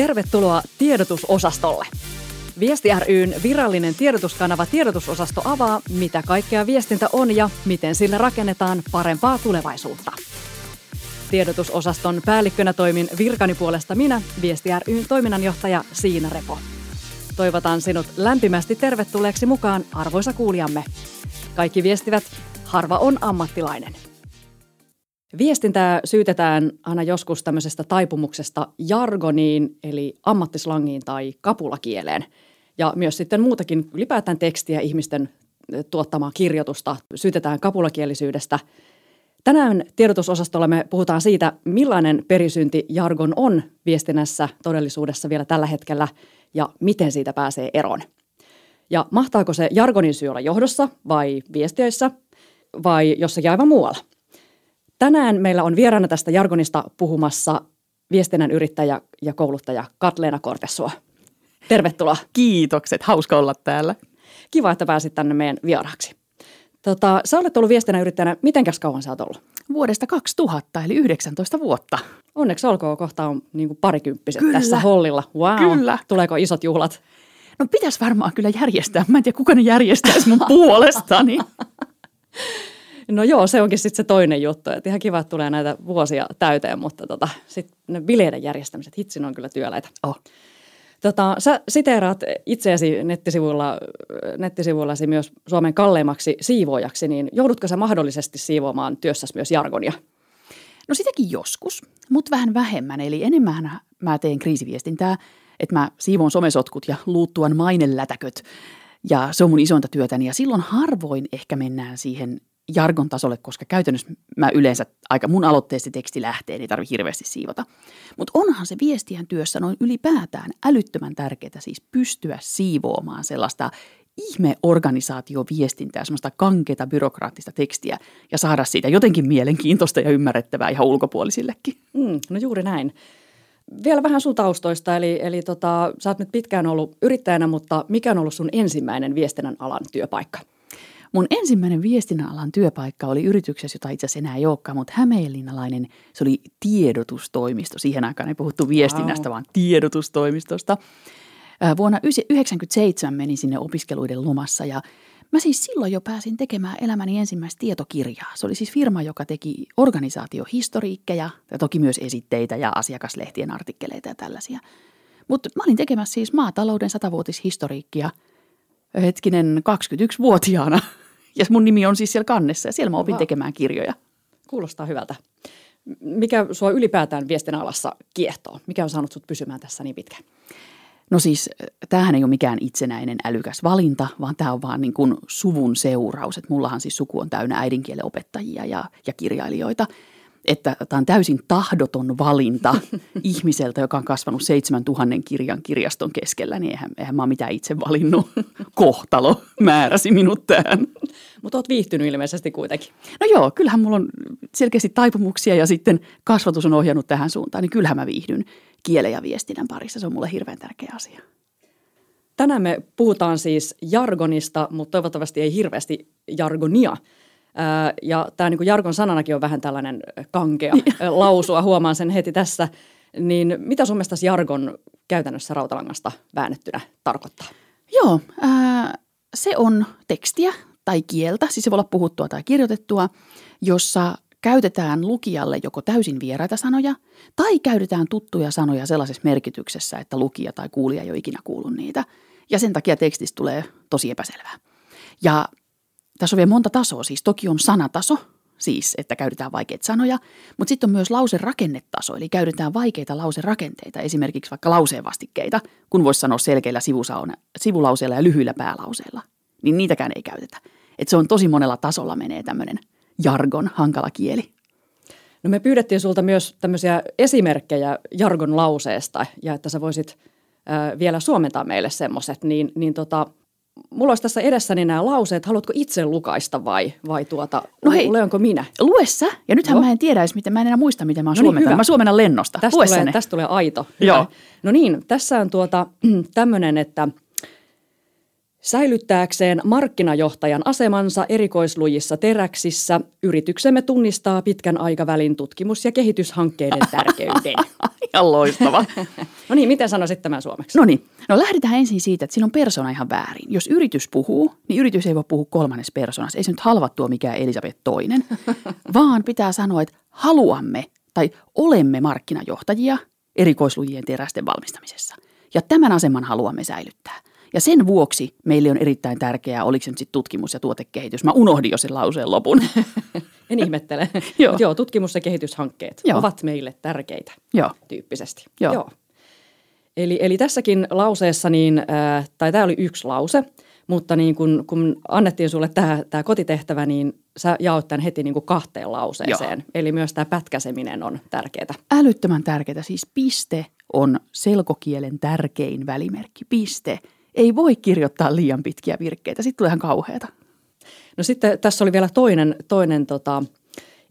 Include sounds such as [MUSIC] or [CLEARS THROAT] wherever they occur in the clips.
Tervetuloa tiedotusosastolle. Viesti ryn virallinen tiedotuskanava Tiedotusosasto avaa, mitä kaikkea viestintä on ja miten sillä rakennetaan parempaa tulevaisuutta. Tiedotusosaston päällikkönä toimin virkani puolesta minä, Viesti ryn toiminnanjohtaja Siina Repo. Toivotan sinut lämpimästi tervetulleeksi mukaan, arvoisa kuulijamme. Kaikki viestivät, harva on ammattilainen. Viestintää syytetään aina joskus tämmöisestä taipumuksesta jargoniin, eli ammattislangiin tai kapulakieleen. Ja myös sitten muutakin ylipäätään tekstiä ihmisten tuottamaa kirjoitusta syytetään kapulakielisyydestä. Tänään tiedotusosastolla me puhutaan siitä, millainen perisynti jargon on viestinnässä todellisuudessa vielä tällä hetkellä ja miten siitä pääsee eroon. Ja mahtaako se jargonin syy olla johdossa vai viestiöissä vai jossakin aivan muualla? Tänään meillä on vieraana tästä jargonista puhumassa viestinnän yrittäjä ja kouluttaja Katleena Kortesua. Tervetuloa. Kiitokset, hauska olla täällä. Kiva, että pääsit tänne meidän vieraaksi. Tota, sä olet ollut viestinnän yrittäjänä, mitenkäs kauan sä oot ollut? Vuodesta 2000, eli 19 vuotta. Onneksi olkoon, kohta on niin kuin parikymppiset kyllä. tässä hollilla. Wow. Kyllä. Tuleeko isot juhlat? No pitäisi varmaan kyllä järjestää. Mä en tiedä, kuka ne järjestäisi mun puolestani. [LAUGHS] No joo, se onkin sitten se toinen juttu. Että ihan kiva, että tulee näitä vuosia täyteen, mutta tota, sitten ne bileiden järjestämiset, hitsin on kyllä työläitä. Oh. Tota, sä siteeraat itseäsi nettisivuilla, nettisivuillasi myös Suomen kalleimmaksi siivoojaksi, niin joudutko sä mahdollisesti siivoamaan työssäsi myös jargonia? No sitäkin joskus, mutta vähän vähemmän. Eli enemmän mä teen kriisiviestintää, että mä siivoon somesotkut ja luuttuan mainelätäköt. Ja se on mun isointa työtäni ja silloin harvoin ehkä mennään siihen jargon tasolle, koska käytännössä mä yleensä aika mun aloitteesti teksti lähtee, niin ei tarvitse hirveästi siivota. Mutta onhan se viestien työssä noin ylipäätään älyttömän tärkeää siis pystyä siivoamaan sellaista ihmeorganisaatioviestintää, semmoista kankeita byrokraattista tekstiä ja saada siitä jotenkin mielenkiintoista ja ymmärrettävää ihan ulkopuolisillekin. Mm, no juuri näin. Vielä vähän sun taustoista, eli, eli tota, sä oot nyt pitkään ollut yrittäjänä, mutta mikä on ollut sun ensimmäinen viestinnän alan työpaikka? Mun ensimmäinen viestinnän alan työpaikka oli yrityksessä, jota itse asiassa enää ei olekaan, mutta Hämeenlinnalainen, se oli tiedotustoimisto. Siihen aikaan ei puhuttu viestinnästä, wow. vaan tiedotustoimistosta. Vuonna 1997 menin sinne opiskeluiden lomassa ja Mä siis silloin jo pääsin tekemään elämäni ensimmäistä tietokirjaa. Se oli siis firma, joka teki organisaatiohistoriikkeja ja toki myös esitteitä ja asiakaslehtien artikkeleita ja tällaisia. Mutta mä olin tekemässä siis maatalouden satavuotishistoriikkia hetkinen 21-vuotiaana. Ja mun nimi on siis siellä kannessa ja siellä mä opin tekemään kirjoja. Kuulostaa hyvältä. Mikä sua ylipäätään viestinnän alassa kiehtoo? Mikä on saanut sut pysymään tässä niin pitkään? No siis tämähän ei ole mikään itsenäinen älykäs valinta, vaan tämä on vaan niin kuin suvun seuraus. Että mullahan siis suku on täynnä äidinkielen opettajia ja, ja kirjailijoita – että tämä on täysin tahdoton valinta [LAUGHS] ihmiseltä, joka on kasvanut 7000 kirjan kirjaston keskellä, niin eihän, eihän mä ole mitään itse valinnut. [LAUGHS] Kohtalo määräsi minut tähän. Mutta oot viihtynyt ilmeisesti kuitenkin. No joo, kyllähän mulla on selkeästi taipumuksia ja sitten kasvatus on ohjannut tähän suuntaan, niin kyllähän mä viihdyn kielen ja viestinnän parissa. Se on mulle hirveän tärkeä asia. Tänään me puhutaan siis jargonista, mutta toivottavasti ei hirveästi jargonia – ja tämä niin jargon sananakin on vähän tällainen kankea lausua, huomaan sen heti tässä. Niin mitä sun mielestä jargon käytännössä rautalangasta väännettynä tarkoittaa? Joo, ää, se on tekstiä tai kieltä, siis se voi olla puhuttua tai kirjoitettua, jossa käytetään lukijalle joko täysin vieraita sanoja tai käytetään tuttuja sanoja sellaisessa merkityksessä, että lukija tai kuulija ei ole ikinä kuullut niitä. Ja sen takia tekstistä tulee tosi epäselvää. Ja tässä on vielä monta tasoa, siis toki on sanataso, siis että käytetään vaikeita sanoja, mutta sitten on myös lauserakennetaso, eli käytetään vaikeita lauserakenteita, esimerkiksi vaikka lauseenvastikkeita, kun voisi sanoa selkeillä sivulauseilla ja lyhyillä päälauseilla, niin niitäkään ei käytetä. Et se on tosi monella tasolla menee tämmöinen jargon, hankala kieli. No me pyydettiin sulta myös tämmöisiä esimerkkejä jargon lauseesta ja että sä voisit äh, vielä suomentaa meille semmoiset, niin, niin tota, mulla olisi tässä edessäni nämä lauseet. Haluatko itse lukaista vai, vai tuota, no hei, luenko minä? Lue sä. Ja nythän no. mä en tiedä edes, miten, mä en enää muista, miten mä oon no niin, Mä suomennan lennosta. Tästä Lue tulee, tästä tulee aito. Hyvä. Joo. No niin, tässä on tuota, [CLEARS THROAT] tämmöinen, että Säilyttääkseen markkinajohtajan asemansa erikoislujissa teräksissä, yrityksemme tunnistaa pitkän aikavälin tutkimus- ja kehityshankkeiden tärkeyden. [LAUGHS] Ihan loistava. [LAUGHS] no niin, miten sanoisit tämän suomeksi? No niin, no lähdetään ensin siitä, että siinä on persona ihan väärin. Jos yritys puhuu, niin yritys ei voi puhua kolmannes persoonassa. Ei se nyt halvattua mikään Elisabeth toinen, [LAUGHS] vaan pitää sanoa, että haluamme tai olemme markkinajohtajia erikoislujien terästen valmistamisessa. Ja tämän aseman haluamme säilyttää. Ja sen vuoksi meille on erittäin tärkeää, oliko se nyt sitten tutkimus ja tuotekehitys. Mä unohdin jo sen lauseen lopun. [LAUGHS] en ihmettele. [LAUGHS] joo. joo, tutkimus- ja kehityshankkeet joo. ovat meille tärkeitä joo. tyyppisesti. Joo. joo. Eli, eli tässäkin lauseessa, niin, äh, tai tämä oli yksi lause, mutta niin kun, kun annettiin sulle tämä, tämä kotitehtävä, niin sä jaot tämän heti niin kuin kahteen lauseeseen. Joo. Eli myös tämä pätkäseminen on tärkeää. Älyttömän tärkeää. Siis piste on selkokielen tärkein välimerkki. Piste. Ei voi kirjoittaa liian pitkiä virkkeitä. Sitten tulee ihan kauheata. No sitten tässä oli vielä toinen, toinen tota,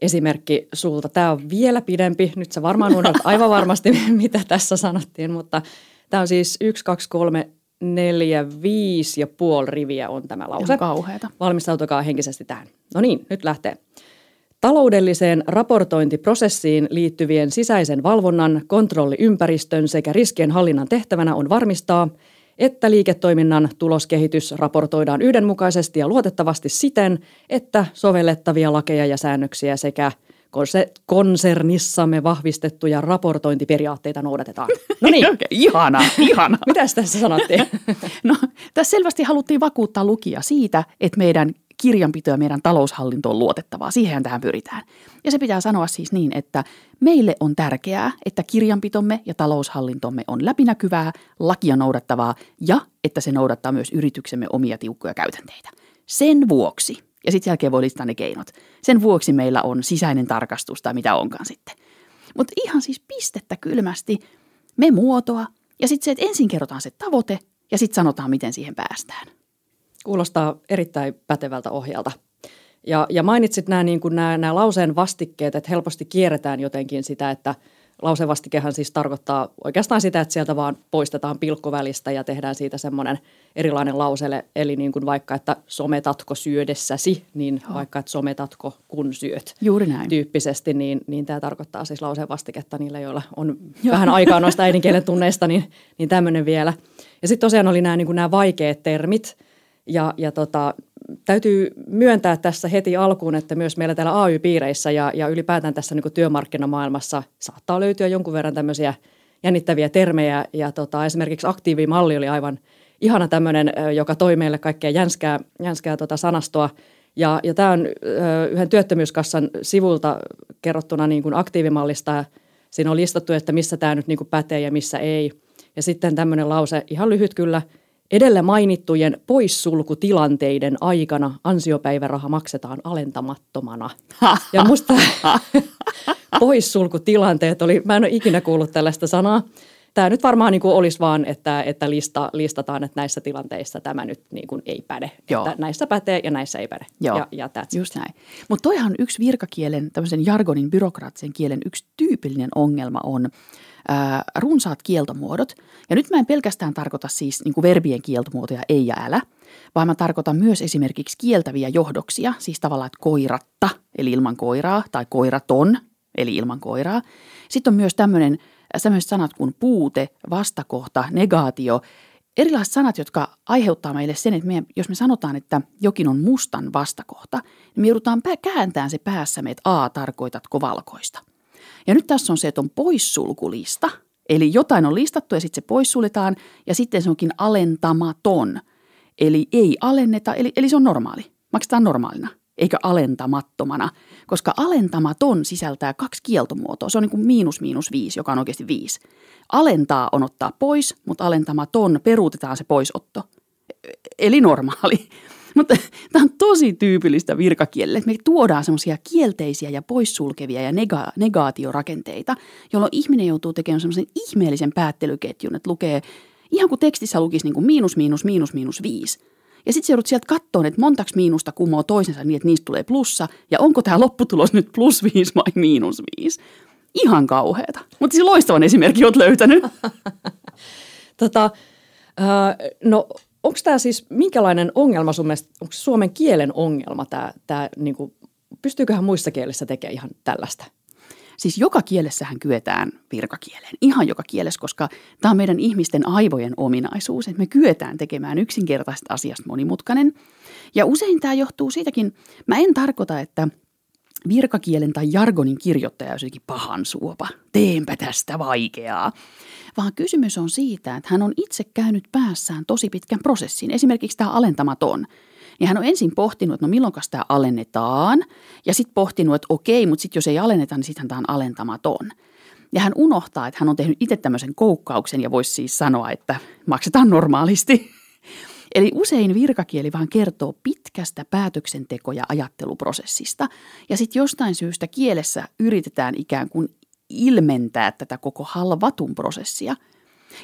esimerkki sulta. Tämä on vielä pidempi. Nyt sä varmaan unohdat [LAUGHS] aivan varmasti, [LAUGHS] mitä tässä sanottiin, mutta tämä on siis 1, 2, 3, neljä, viisi ja puoli riviä on tämä lause. On kauheata. Valmistautukaa henkisesti tähän. No niin, nyt lähtee. Taloudelliseen raportointiprosessiin liittyvien sisäisen valvonnan, kontrolliympäristön sekä riskien hallinnan tehtävänä on varmistaa, että liiketoiminnan tuloskehitys raportoidaan yhdenmukaisesti ja luotettavasti siten, että sovellettavia lakeja ja säännöksiä sekä konsernissamme vahvistettuja raportointiperiaatteita noudatetaan. [LAUGHS] No niin. okay, ihana, ihana. Mitäs tässä sanottiin? [LAUGHS] no, tässä selvästi haluttiin vakuuttaa lukija siitä, että meidän kirjanpito ja meidän taloushallinto on luotettavaa. Siihen tähän pyritään. Ja se pitää sanoa siis niin, että meille on tärkeää, että kirjanpitomme ja taloushallintomme on läpinäkyvää, lakia noudattavaa ja että se noudattaa myös yrityksemme omia tiukkoja käytänteitä. Sen vuoksi, ja sitten jälkeen voi listaa ne keinot, sen vuoksi meillä on sisäinen tarkastus tai mitä onkaan sitten. Mutta ihan siis pistettä kylmästi, me muotoa ja sitten se, että ensin kerrotaan se tavoite ja sitten sanotaan, miten siihen päästään. Kuulostaa erittäin pätevältä ohjelta. Ja, ja mainitsit nämä, niin kuin nämä, nämä lauseen vastikkeet, että helposti kierretään jotenkin sitä, että lausevastikehan siis tarkoittaa oikeastaan sitä, että sieltä vaan poistetaan pilkkuvälistä ja tehdään siitä semmoinen erilainen lausele. Eli niin kuin vaikka, että sometatko syödessäsi, niin Joo. vaikka, että sometatko kun syöt. Juuri näin. Tyyppisesti, niin, niin tämä tarkoittaa siis lauseen vastiketta niille, joilla on Joo. vähän aikaa noista äidinkielen tunneista, niin, niin tämmöinen vielä. Ja sitten tosiaan oli nämä, niin kuin nämä vaikeat termit – ja, ja tota, täytyy myöntää tässä heti alkuun, että myös meillä täällä AY-piireissä ja, ja ylipäätään tässä niin työmarkkinamaailmassa saattaa löytyä jonkun verran tämmöisiä jännittäviä termejä. Ja tota, esimerkiksi aktiivimalli oli aivan ihana tämmöinen, joka toi meille kaikkea jänskää, jänskää tota sanastoa. Ja, ja tämä on yhden työttömyyskassan sivulta kerrottuna niin kuin aktiivimallista. Siinä on listattu, että missä tämä nyt niin kuin pätee ja missä ei. Ja sitten tämmöinen lause, ihan lyhyt kyllä – Edellä mainittujen poissulkutilanteiden aikana ansiopäiväraha maksetaan alentamattomana. [LAUGHS] Ja musta [LAUGHS] poissulkutilanteet oli, mä en ole ikinä kuullut tällaista sanaa. Tämä nyt varmaan niin kuin olisi vaan, että, että lista, listataan, että näissä tilanteissa tämä nyt niin kuin ei päde. Joo. Että näissä pätee ja näissä ei päde. Joo, ja, ja just näin. Mutta toihan yksi virkakielen, tämmöisen jargonin, byrokraattisen kielen yksi tyypillinen ongelma on – runsaat kieltomuodot. Ja nyt mä en pelkästään tarkoita siis niin kuin verbien kieltomuotoja ei ja älä, vaan mä tarkoitan myös esimerkiksi kieltäviä johdoksia, siis tavallaan, että koiratta, eli ilman koiraa, tai koiraton, eli ilman koiraa. Sitten on myös tämmöinen, tämmöiset sanat kuin puute, vastakohta, negaatio, erilaiset sanat, jotka aiheuttaa meille sen, että me, jos me sanotaan, että jokin on mustan vastakohta, niin me joudutaan kääntämään se päässämme, että A, tarkoitatko valkoista. Ja nyt tässä on se, että on poissulkulista, eli jotain on listattu ja sitten se poissuljetaan ja sitten se onkin alentamaton. Eli ei alenneta, eli, eli se on normaali. Maksetaan normaalina, eikä alentamattomana, koska alentamaton sisältää kaksi kieltomuotoa. Se on niin kuin miinus miinus viisi, joka on oikeasti viisi. Alentaa on ottaa pois, mutta alentamaton peruutetaan se poisotto. Eli normaali. Mutta [LAUGHS] tämä on tosi tyypillistä virkakielelle, että me tuodaan semmoisia kielteisiä ja poissulkevia ja nega- negaatiorakenteita, jolloin ihminen joutuu tekemään semmoisen ihmeellisen päättelyketjun, että lukee ihan kuin tekstissä lukisi niin kuin miinus, miinus, miinus, miinus viisi. Ja sitten joudut sieltä katsoa, että montaks miinusta kumoo toisensa niin, että niistä tulee plussa. Ja onko tämä lopputulos nyt plus viisi vai miinus viisi? Ihan kauheata. Mutta siis loistavan esimerkki olet löytänyt. [LAUGHS] tota, no onko tämä siis, minkälainen ongelma sun mielestä, onko suomen kielen ongelma tämä, tämä niin kuin, pystyyköhän muissa kielissä tekemään ihan tällaista? Siis joka kielessähän kyetään virkakieleen, ihan joka kielessä, koska tämä on meidän ihmisten aivojen ominaisuus, että me kyetään tekemään yksinkertaisesta asiasta monimutkainen. Ja usein tämä johtuu siitäkin, mä en tarkoita, että virkakielen tai jargonin kirjoittaja jotenkin pahan suopa. Teenpä tästä vaikeaa. Vaan kysymys on siitä, että hän on itse käynyt päässään tosi pitkän prosessin. Esimerkiksi tämä alentamaton – niin hän on ensin pohtinut, että no milloin tämä alennetaan, ja sitten pohtinut, että okei, mutta sitten jos ei alenneta, niin sitten tämä on alentamaton. Ja hän unohtaa, että hän on tehnyt itse tämmöisen koukkauksen ja voisi siis sanoa, että maksetaan normaalisti. Eli usein virkakieli vaan kertoo pitkästä päätöksenteko- ja ajatteluprosessista. Ja sitten jostain syystä kielessä yritetään ikään kuin ilmentää tätä koko halvatun prosessia –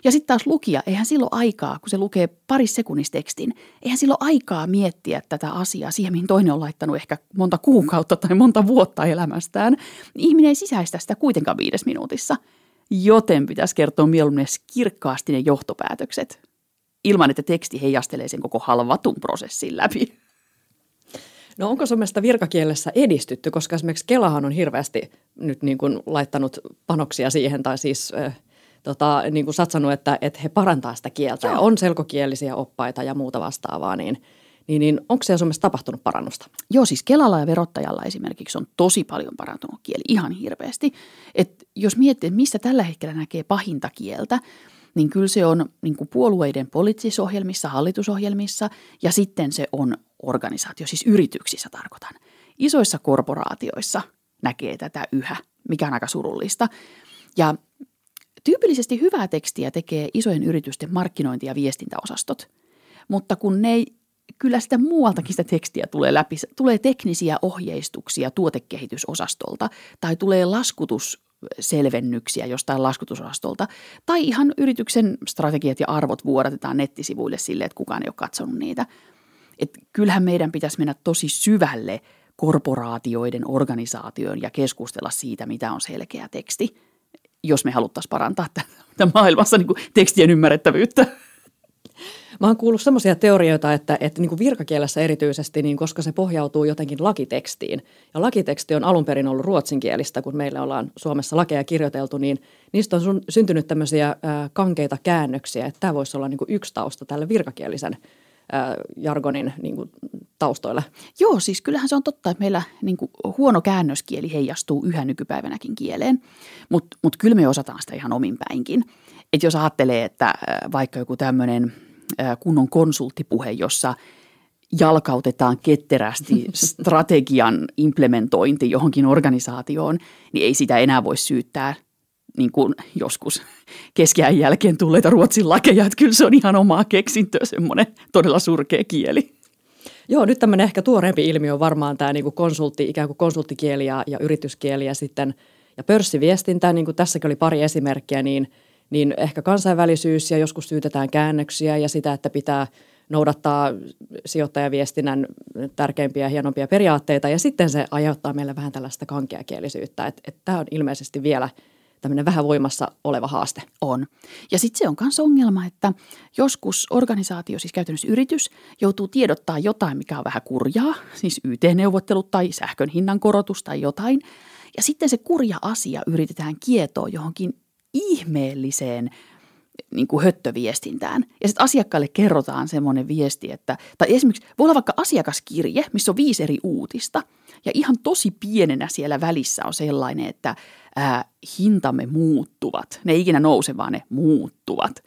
ja sitten taas lukija, eihän silloin aikaa, kun se lukee pari sekunnista tekstin, eihän silloin aikaa miettiä tätä asiaa siihen, mihin toinen on laittanut ehkä monta kuukautta tai monta vuotta elämästään. Ihminen ei sisäistä sitä kuitenkaan viides minuutissa. Joten pitäisi kertoa mieluummin kirkkaasti ne johtopäätökset, ilman että teksti heijastelee sen koko halvatun prosessin läpi. No onko sun mielestä virkakielessä edistytty, koska esimerkiksi Kelahan on hirveästi nyt niin kuin laittanut panoksia siihen, tai siis tota, niin kuin satsannut, että, että he parantaa sitä kieltä Joo. ja on selkokielisiä oppaita ja muuta vastaavaa, niin, niin, niin onko se Suomessa tapahtunut parannusta? Joo, siis Kelalla ja verottajalla esimerkiksi on tosi paljon parantunut kieli, ihan hirveästi. Et jos miettii, että mistä tällä hetkellä näkee pahinta kieltä, niin kyllä se on niin kuin puolueiden poliittisissa ohjelmissa, hallitusohjelmissa ja sitten se on organisaatio, siis yrityksissä tarkoitan. Isoissa korporaatioissa näkee tätä yhä, mikä on aika surullista. Ja Tyypillisesti hyvää tekstiä tekee isojen yritysten markkinointi- ja viestintäosastot, mutta kun ne ei, kyllä sitä muualtakin sitä tekstiä tulee läpi, tulee teknisiä ohjeistuksia tuotekehitysosastolta tai tulee laskutusselvennyksiä jostain laskutusosastolta tai ihan yrityksen strategiat ja arvot vuodatetaan nettisivuille sille, että kukaan ei ole katsonut niitä. Et kyllähän meidän pitäisi mennä tosi syvälle korporaatioiden organisaatioon ja keskustella siitä, mitä on selkeä teksti – jos me haluttaisiin parantaa tämän maailmassa niin tekstien ymmärrettävyyttä. Mä oon kuullut semmoisia teorioita, että, että niin kuin virkakielessä erityisesti, niin koska se pohjautuu jotenkin lakitekstiin, ja lakiteksti on alun perin ollut ruotsinkielistä, kun meillä ollaan Suomessa lakeja kirjoiteltu, niin niistä on syntynyt tämmöisiä kankeita käännöksiä, että tämä voisi olla niin kuin yksi tausta tälle virkakielisen jargonin niin kuin, taustoilla. Joo, siis kyllähän se on totta, että meillä niin kuin, huono käännöskieli heijastuu yhä nykypäivänäkin kieleen, mutta mut kyllä me osataan sitä ihan omin päinkin. Et jos ajattelee, että vaikka joku tämmöinen kunnon konsulttipuhe, jossa jalkautetaan ketterästi [LAUGHS] strategian implementointi johonkin organisaatioon, niin ei sitä enää voi syyttää niin kuin joskus keskiään jälkeen tulleita ruotsin lakeja, että kyllä se on ihan omaa keksintöä semmoinen todella surkea kieli. Joo, nyt tämmöinen ehkä tuoreempi ilmiö on varmaan tämä niin kuin konsultti, ikään kuin konsulttikieli ja, ja yrityskieli ja sitten ja pörssiviestintä, niin kuin tässäkin oli pari esimerkkiä, niin, niin ehkä kansainvälisyys ja joskus syytetään käännöksiä ja sitä, että pitää noudattaa sijoittajaviestinnän tärkeimpiä ja hienompia periaatteita ja sitten se aiheuttaa meille vähän tällaista kankeakielisyyttä, että, että tämä on ilmeisesti vielä – tämmöinen vähän voimassa oleva haaste. On. Ja sitten se on myös ongelma, että joskus organisaatio, siis käytännössä yritys, joutuu tiedottaa jotain, mikä on vähän kurjaa, siis YT-neuvottelut tai sähkön hinnan korotus tai jotain. Ja sitten se kurja asia yritetään kietoa johonkin ihmeelliseen niin kuin höttöviestintään. Ja sitten asiakkaille kerrotaan semmoinen viesti, että, tai esimerkiksi voi olla vaikka asiakaskirje, missä on viisi eri uutista, ja ihan tosi pienenä siellä välissä on sellainen, että ää, hintamme muuttuvat. Ne ei ikinä nouse, vaan ne muuttuvat.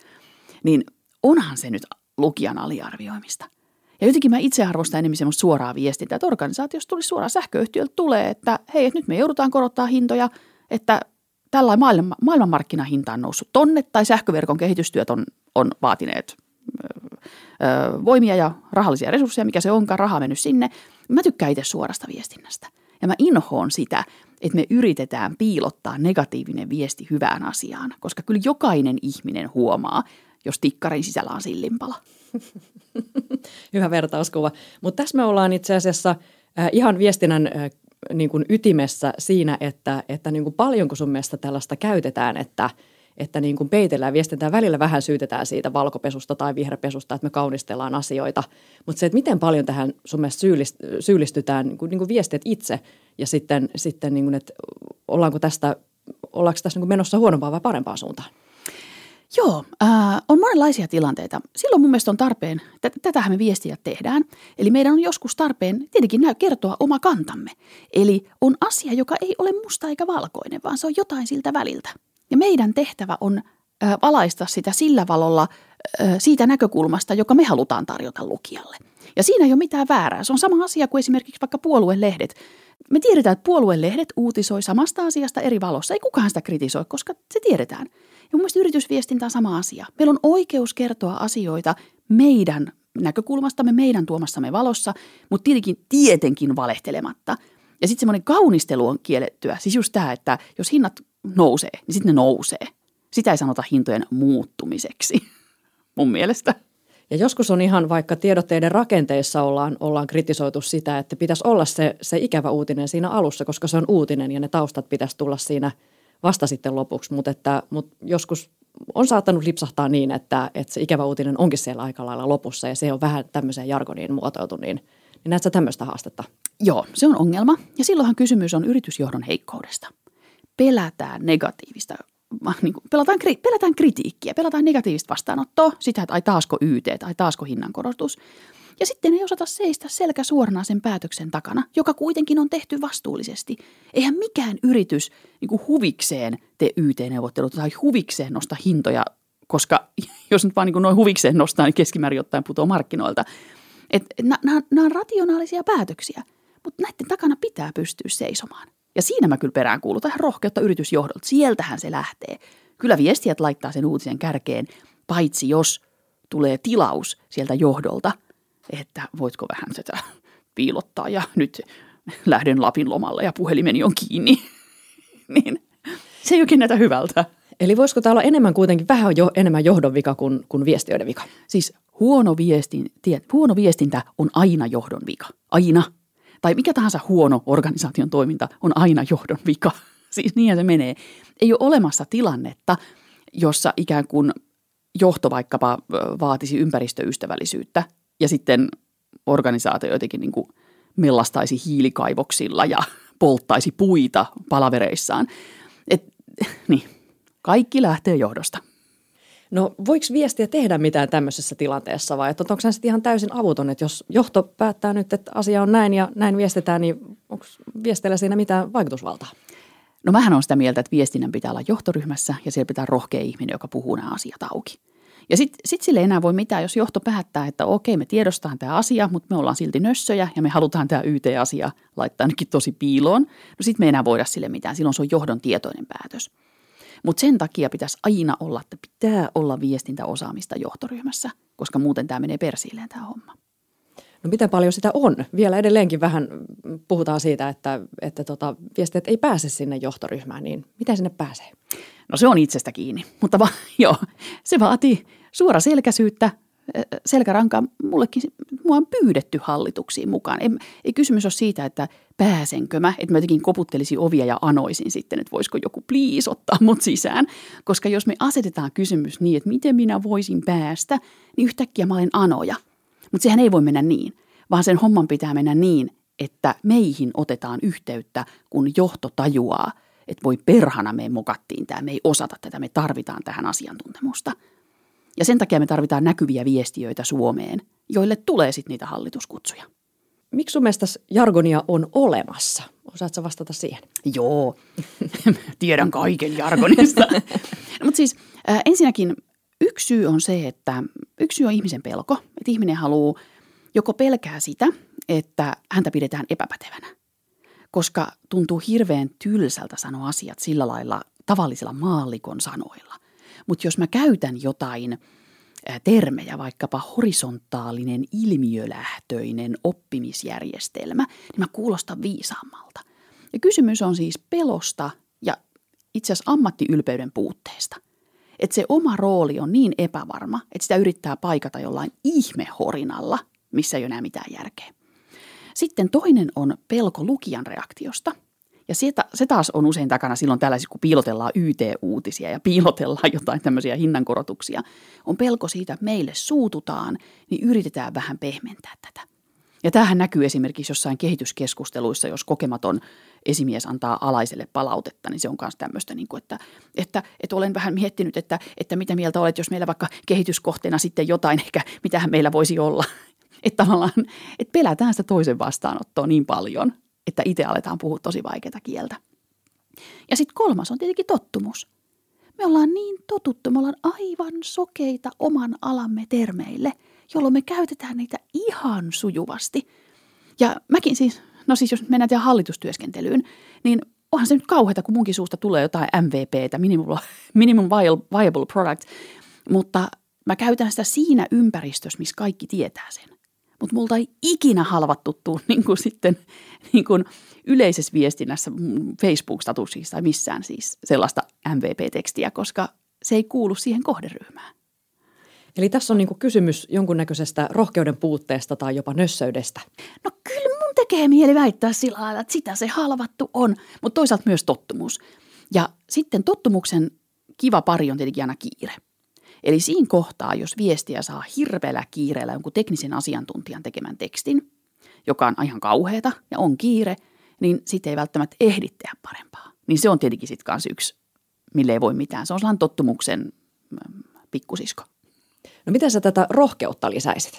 Niin onhan se nyt lukijan aliarvioimista. Ja jotenkin mä itse arvostan enemmän semmoista suoraa viestintää, että organisaatiosta tulisi suoraan sähköyhtiöltä tulee, että hei, että nyt me joudutaan korottaa hintoja, että tällä maailman, maailmanmarkkinahinta on noussut tonne tai sähköverkon kehitystyöt on, on vaatineet ö, voimia ja rahallisia resursseja, mikä se onkaan, raha mennyt sinne. Mä tykkään itse suorasta viestinnästä. Ja mä inhoon sitä, että me yritetään piilottaa negatiivinen viesti hyvään asiaan, koska kyllä jokainen ihminen huomaa, jos tikkarin sisällä on sillinpala. [LAUGHS] Hyvä vertauskuva. Mutta tässä me ollaan itse asiassa äh, ihan viestinnän äh, niin kuin ytimessä siinä, että, että niin kuin paljonko sun mielestä tällaista käytetään, että, että niin kuin peitellään viestintää. Välillä vähän syytetään siitä valkopesusta tai vihreäpesusta, että me kaunistellaan asioita. Mutta se, että miten paljon tähän sun mielestä syyllistytään niin kuin, niin kuin viestit itse ja sitten, sitten niin kuin, että ollaanko tästä, ollaanko tässä niin kuin menossa huonompaan vai parempaan suuntaan? Joo, äh, on monenlaisia tilanteita. Silloin mun mielestä on tarpeen, t- tätähän me viestiä tehdään. Eli meidän on joskus tarpeen tietenkin näy kertoa oma kantamme. Eli on asia, joka ei ole musta eikä valkoinen, vaan se on jotain siltä väliltä. Ja meidän tehtävä on äh, valaista sitä sillä valolla äh, siitä näkökulmasta, joka me halutaan tarjota lukijalle. Ja siinä ei ole mitään väärää. Se on sama asia kuin esimerkiksi vaikka puoluelehdet. Me tiedetään, että puoluelehdet uutisoi samasta asiasta eri valossa. Ei kukaan sitä kritisoi, koska se tiedetään. Ja mun mielestä yritysviestintä on sama asia. Meillä on oikeus kertoa asioita meidän näkökulmastamme, meidän tuomassamme valossa, mutta tietenkin tietenkin valehtelematta. Ja sitten semmoinen kaunistelu on kiellettyä. Siis just tämä, että jos hinnat nousee, niin sitten ne nousee. Sitä ei sanota hintojen muuttumiseksi, [LAUGHS] mun mielestä. Ja joskus on ihan vaikka tiedotteiden rakenteissa ollaan, ollaan kritisoitu sitä, että pitäisi olla se, se ikävä uutinen siinä alussa, koska se on uutinen ja ne taustat pitäisi tulla siinä – vasta sitten lopuksi, mutta, että, mutta joskus on saattanut lipsahtaa niin, että, että se ikävä uutinen onkin siellä aika lailla lopussa ja se on vähän tämmöiseen jargoniin muotoiltu, niin, niin näet sä tämmöistä haastetta? Joo, se on ongelma ja silloinhan kysymys on yritysjohdon heikkoudesta. Pelätään negatiivista niin kuin, pelataan, pelätään kritiikkiä, pelataan negatiivista vastaanottoa, sitä, että ai taasko YT, ai taasko hinnankorotus. Ja sitten ei osata seistä selkä suorana sen päätöksen takana, joka kuitenkin on tehty vastuullisesti. Eihän mikään yritys niin kuin huvikseen tee YT-neuvottelut tai huvikseen nosta hintoja, koska [LAUGHS] jos nyt vaan niin kuin noin huvikseen nostaa, niin keskimäärin ottaen putoaa markkinoilta. Nämä on rationaalisia päätöksiä, mutta näiden takana pitää pystyä seisomaan. Ja siinä mä kyllä perään kuulun tähän rohkeutta yritysjohdolta. Sieltähän se lähtee. Kyllä viestijät laittaa sen uutisen kärkeen, paitsi jos tulee tilaus sieltä johdolta – että voitko vähän tätä piilottaa ja nyt lähden Lapin lomalle ja puhelimeni on kiinni. [LAUGHS] niin se ei oikein näytä hyvältä. Eli voisiko tämä olla enemmän kuitenkin vähän jo enemmän johdon vika kuin, kuin viestiöiden vika? Siis huono, viestin, tie, huono viestintä on aina johdon vika. Aina. Tai mikä tahansa huono organisaation toiminta on aina johdon vika. [LAUGHS] Siis niin se menee. Ei ole olemassa tilannetta, jossa ikään kuin johto vaikkapa vaatisi ympäristöystävällisyyttä ja sitten organisaatio jotenkin niin kuin mellastaisi hiilikaivoksilla ja [LAUGHS] polttaisi puita palavereissaan. Et, [LAUGHS] niin, kaikki lähtee johdosta. No voiko viestiä tehdä mitään tämmöisessä tilanteessa vai että onko se sitten ihan täysin avuton, että jos johto päättää nyt, että asia on näin ja näin viestitään, niin onko viesteillä siinä mitään vaikutusvaltaa? No mähän on sitä mieltä, että viestinnän pitää olla johtoryhmässä ja siellä pitää rohkea ihminen, joka puhuu nämä asiat auki. Ja sitten sit sille ei enää voi mitään, jos johto päättää, että okei, me tiedostetaan tämä asia, mutta me ollaan silti nössöjä ja me halutaan tämä YT-asia laittaa ainakin tosi piiloon. No sitten me ei enää voida sille mitään, silloin se on johdon tietoinen päätös. Mutta sen takia pitäisi aina olla, että pitää olla viestintäosaamista johtoryhmässä, koska muuten tämä menee persiilleen tämä homma. No miten paljon sitä on? Vielä edelleenkin vähän puhutaan siitä, että, että tota, viestit ei pääse sinne johtoryhmään, niin miten sinne pääsee? No se on itsestä kiinni, mutta va, [LAUGHS] joo, se vaatii suora selkäsyyttä, selkärankaa. Mullekin mua on pyydetty hallituksiin mukaan. Ei, ei kysymys ole siitä, että pääsenkö mä, että mä jotenkin koputtelisin ovia ja anoisin sitten, että voisiko joku please ottaa mut sisään. Koska jos me asetetaan kysymys niin, että miten minä voisin päästä, niin yhtäkkiä mä olen anoja. Mutta sehän ei voi mennä niin, vaan sen homman pitää mennä niin, että meihin otetaan yhteyttä, kun johto tajuaa, että voi perhana me mokattiin tämä, me ei osata tätä, me tarvitaan tähän asiantuntemusta – ja sen takia me tarvitaan näkyviä viestiöitä Suomeen, joille tulee sitten niitä hallituskutsuja. Miksi sun mielestä jargonia on olemassa? Osaatko vastata siihen? Joo, [LAUGHS] tiedän kaiken jargonista. [LAUGHS] no, mutta siis äh, ensinnäkin yksi syy on se, että yksi syy on ihmisen pelko. Että ihminen haluaa, joko pelkää sitä, että häntä pidetään epäpätevänä. Koska tuntuu hirveän tylsältä sanoa asiat sillä lailla tavallisilla maallikon sanoilla – mutta jos mä käytän jotain termejä, vaikkapa horisontaalinen ilmiölähtöinen oppimisjärjestelmä, niin mä kuulostan viisaammalta. Ja kysymys on siis pelosta ja itse asiassa ammattiylpeyden puutteesta. Että se oma rooli on niin epävarma, että sitä yrittää paikata jollain ihmehorinalla, missä ei ole enää mitään järkeä. Sitten toinen on pelko lukijan reaktiosta. Ja se, se taas on usein takana silloin tällaisissa, kun piilotellaan YT-uutisia ja piilotellaan jotain tämmöisiä hinnankorotuksia. On pelko siitä, että meille suututaan, niin yritetään vähän pehmentää tätä. Ja tämähän näkyy esimerkiksi jossain kehityskeskusteluissa, jos kokematon esimies antaa alaiselle palautetta, niin se on myös tämmöistä, niin kuin, että, että, että olen vähän miettinyt, että, että mitä mieltä olet, jos meillä vaikka kehityskohteena sitten jotain ehkä, mitähän meillä voisi olla. [LAUGHS] Että tavallaan, että pelätään sitä toisen vastaanottoa niin paljon, että itse aletaan puhua tosi vaikeaa kieltä. Ja sitten kolmas on tietenkin tottumus. Me ollaan niin totuttu, me ollaan aivan sokeita oman alamme termeille, jolloin me käytetään niitä ihan sujuvasti. Ja mäkin siis, no siis jos mennään tähän hallitustyöskentelyyn, niin onhan se nyt kauheata, kun munkin suusta tulee jotain MVPtä, minimum, minimum viable product, mutta mä käytän sitä siinä ympäristössä, missä kaikki tietää sen. Mutta multa ei ikinä halvattu tuu [LAUGHS] niin kuin sitten niin kuin yleisessä viestinnässä Facebook-statuksissa tai missään siis sellaista MVP-tekstiä, koska se ei kuulu siihen kohderyhmään. Eli tässä on niin kuin kysymys jonkunnäköisestä rohkeuden puutteesta tai jopa nössöydestä. No kyllä mun tekee mieli väittää sillä lailla, että sitä se halvattu on, mutta toisaalta myös tottumus. Ja sitten tottumuksen kiva pari on tietenkin aina kiire. Eli siinä kohtaa, jos viestiä saa hirveällä kiireellä jonkun teknisen asiantuntijan tekemän tekstin, joka on ihan kauheata ja on kiire, niin sitten ei välttämättä ehdi tehdä parempaa. Niin se on tietenkin sitten kanssa yksi, mille ei voi mitään. Se on sellainen tottumuksen mm, pikkusisko. No miten sä tätä rohkeutta lisäisit?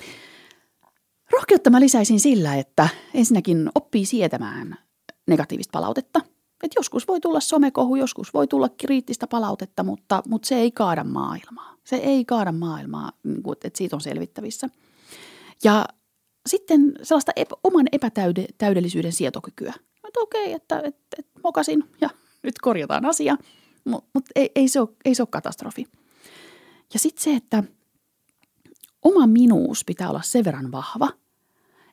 Rohkeutta mä lisäisin sillä, että ensinnäkin oppii sietämään negatiivista palautetta. Et joskus voi tulla somekohu, joskus voi tulla kriittistä palautetta, mutta, mutta se ei kaada maailmaa. Se ei kaada maailmaa, niin että siitä on selvittävissä. Ja sitten sellaista ep- oman epätäydellisyyden sietokykyä. Että okei, että, että, että mokasin ja nyt korjataan asia, mutta mut ei, ei, se ole, ei se ole katastrofi. Ja sitten se, että oma minuus pitää olla sen verran vahva,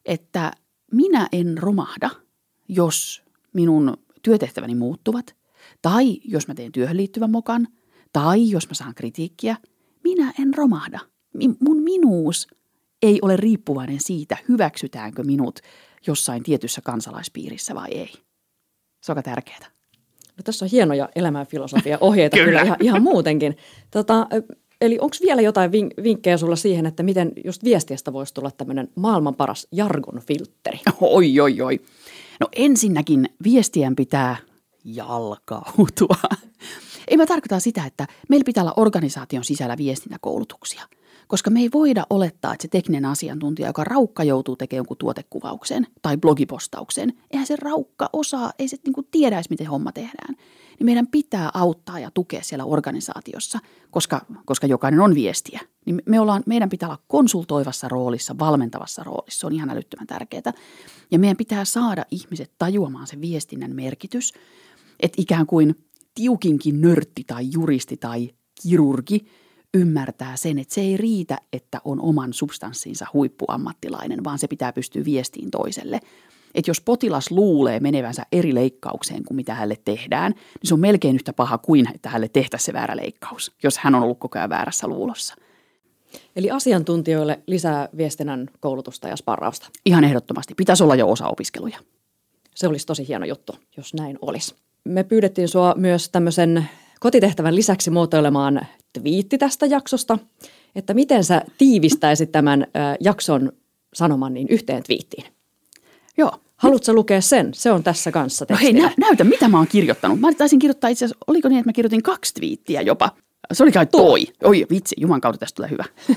että minä en romahda, jos minun työtehtäväni muuttuvat, tai jos mä teen työhön liittyvän mokan, tai jos mä saan kritiikkiä, minä en romahda. Mun minuus ei ole riippuvainen siitä, hyväksytäänkö minut jossain tietyssä kansalaispiirissä vai ei. Se on tärkeää. No, tässä on hienoja elämänfilosofia ohjeita [LAUGHS] kyllä. kyllä ihan, ihan muutenkin. Tota, eli onko vielä jotain vinkkejä sulla siihen, että miten just viestiästä voisi tulla tämmöinen maailman paras jargonfiltteri? Oi, oi, oi. No ensinnäkin viestien pitää jalkautua. Ei mä tarkoita sitä, että meillä pitää olla organisaation sisällä viestintäkoulutuksia – koska me ei voida olettaa, että se tekninen asiantuntija, joka raukka joutuu tekemään jonkun tuotekuvauksen tai blogipostauksen, eihän se raukka osaa, ei se niin tiedä edes, miten homma tehdään. Niin meidän pitää auttaa ja tukea siellä organisaatiossa, koska, koska jokainen on viestiä. Niin me ollaan, meidän pitää olla konsultoivassa roolissa, valmentavassa roolissa. Se on ihan älyttömän tärkeää. Ja meidän pitää saada ihmiset tajuamaan se viestinnän merkitys, että ikään kuin tiukinkin nörtti tai juristi tai kirurgi – ymmärtää sen, että se ei riitä, että on oman substanssinsa huippuammattilainen, vaan se pitää pystyä viestiin toiselle. Että jos potilas luulee menevänsä eri leikkaukseen kuin mitä hänelle tehdään, niin se on melkein yhtä paha kuin, että hänelle tehtäisiin se väärä leikkaus, jos hän on ollut koko ajan väärässä luulossa. Eli asiantuntijoille lisää viestinnän koulutusta ja sparrausta. Ihan ehdottomasti. Pitäisi olla jo osa opiskeluja. Se olisi tosi hieno juttu, jos näin olisi. Me pyydettiin sua myös tämmöisen kotitehtävän lisäksi muotoilemaan twiitti tästä jaksosta, että miten sä tiivistäisit tämän jakson sanoman niin yhteen twiittiin? Joo. Haluatko lukea sen? Se on tässä kanssa tekstinä. No hei, nä- näytä, mitä mä oon kirjoittanut. Mä taisin kirjoittaa itse asiassa, oliko niin, että mä kirjoitin kaksi twiittiä jopa. Se oli kai toi. Oi vitsi, juman kautta tästä tulee hyvä. [LAUGHS]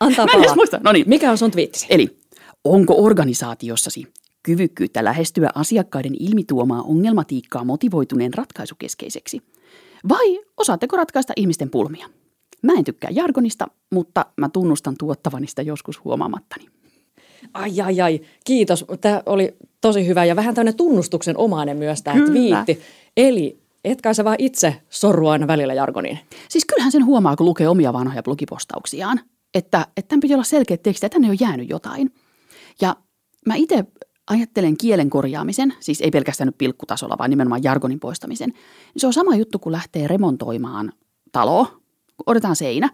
Antaa palaa. muista. No niin. Mikä on sun twiittisi? Eli, onko organisaatiossasi kyvykkyyttä lähestyä asiakkaiden ilmituomaa ongelmatiikkaa motivoituneen ratkaisukeskeiseksi? Vai osaatteko ratkaista ihmisten pulmia? Mä en tykkää jargonista, mutta mä tunnustan tuottavani sitä joskus huomaamattani. Ai, ai, ai. Kiitos. Tämä oli tosi hyvä ja vähän tämmöinen tunnustuksen omainen myös tämä twiitti. Eli etkä sä vaan itse sorru aina välillä jargoniin? Siis kyllähän sen huomaa, kun lukee omia vanhoja blogipostauksiaan, että, että tämän piti olla selkeä teksti, että tänne on jäänyt jotain. Ja mä itse ajattelen kielen korjaamisen, siis ei pelkästään nyt pilkkutasolla, vaan nimenomaan jargonin poistamisen, niin se on sama juttu, kun lähtee remontoimaan taloa, otetaan seinä,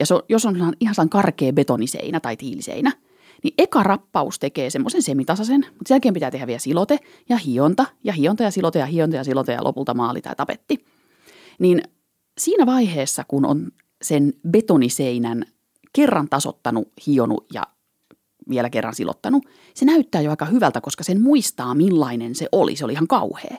ja se on, jos on ihan karkea betoniseinä tai tiiliseinä, niin eka rappaus tekee semmoisen semitasaisen, mutta sen jälkeen pitää tehdä vielä silote ja hionta ja hionta ja silote ja hionta ja silote ja lopulta maali tai tapetti. Niin siinä vaiheessa, kun on sen betoniseinän kerran tasottanut, hionut ja vielä kerran silottanut, se näyttää jo aika hyvältä, koska sen muistaa millainen se oli. Se oli ihan kauhea.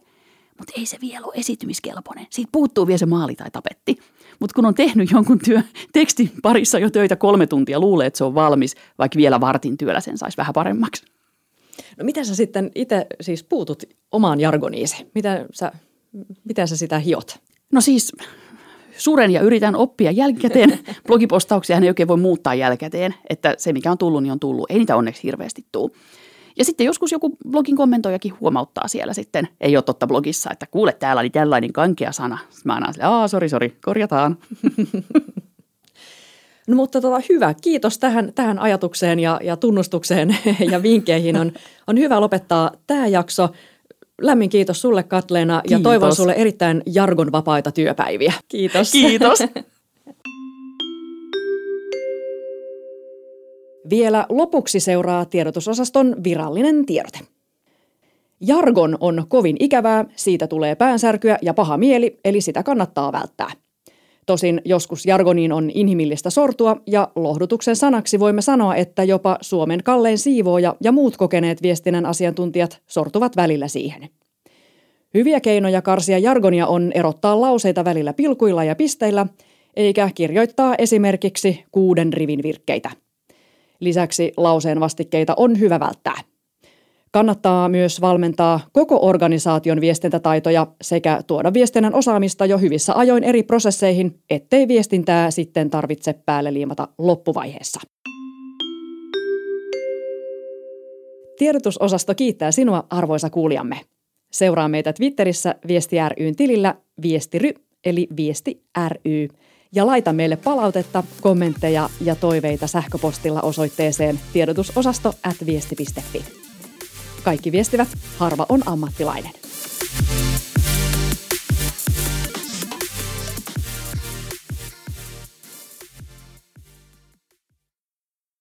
Mutta ei se vielä ole esitymiskelpoinen. Siitä puuttuu vielä se maali tai tapetti. Mutta kun on tehnyt jonkun työ, tekstin parissa jo töitä kolme tuntia, luulee, että se on valmis, vaikka vielä vartin työllä sen saisi vähän paremmaksi. No miten sä sitten itse siis puutut omaan jargoniisi? Miten sä, miten sä sitä hiot? No siis suren ja yritän oppia jälkikäteen. [LAUGHS] Blogipostauksia ei oikein voi muuttaa jälkikäteen, että se mikä on tullut, niin on tullut. Ei niitä onneksi hirveästi tule. Ja sitten joskus joku blogin kommentoijakin huomauttaa siellä sitten, ei ole totta blogissa, että kuule täällä oli tällainen kankea sana. Sitten mä aina sille, aa sori sori, korjataan. [LAUGHS] No mutta tota, hyvä, kiitos tähän, tähän ajatukseen ja, ja tunnustukseen [LAUGHS] ja vinkkeihin. On, on hyvä lopettaa tämä jakso. Lämmin kiitos sulle Katleena kiitos. ja toivon sulle erittäin jargonvapaita työpäiviä. Kiitos. [LAUGHS] Kiitos. Vielä lopuksi seuraa tiedotusosaston virallinen tiedote. Jargon on kovin ikävää, siitä tulee päänsärkyä ja paha mieli, eli sitä kannattaa välttää. Tosin joskus jargoniin on inhimillistä sortua ja lohdutuksen sanaksi voimme sanoa, että jopa Suomen kallein siivooja ja muut kokeneet viestinnän asiantuntijat sortuvat välillä siihen. Hyviä keinoja karsia jargonia on erottaa lauseita välillä pilkuilla ja pisteillä, eikä kirjoittaa esimerkiksi kuuden rivin virkkeitä – Lisäksi lauseen vastikkeita on hyvä välttää. Kannattaa myös valmentaa koko organisaation viestintätaitoja sekä tuoda viestinnän osaamista jo hyvissä ajoin eri prosesseihin, ettei viestintää sitten tarvitse päälle liimata loppuvaiheessa. Tiedotusosasto kiittää sinua, arvoisa kuulijamme. Seuraa meitä Twitterissä Viesti tilillä viestiry, eli Viesti ry ja laita meille palautetta, kommentteja ja toiveita sähköpostilla osoitteeseen tiedotusosasto at viesti.fi. Kaikki viestivät, harva on ammattilainen.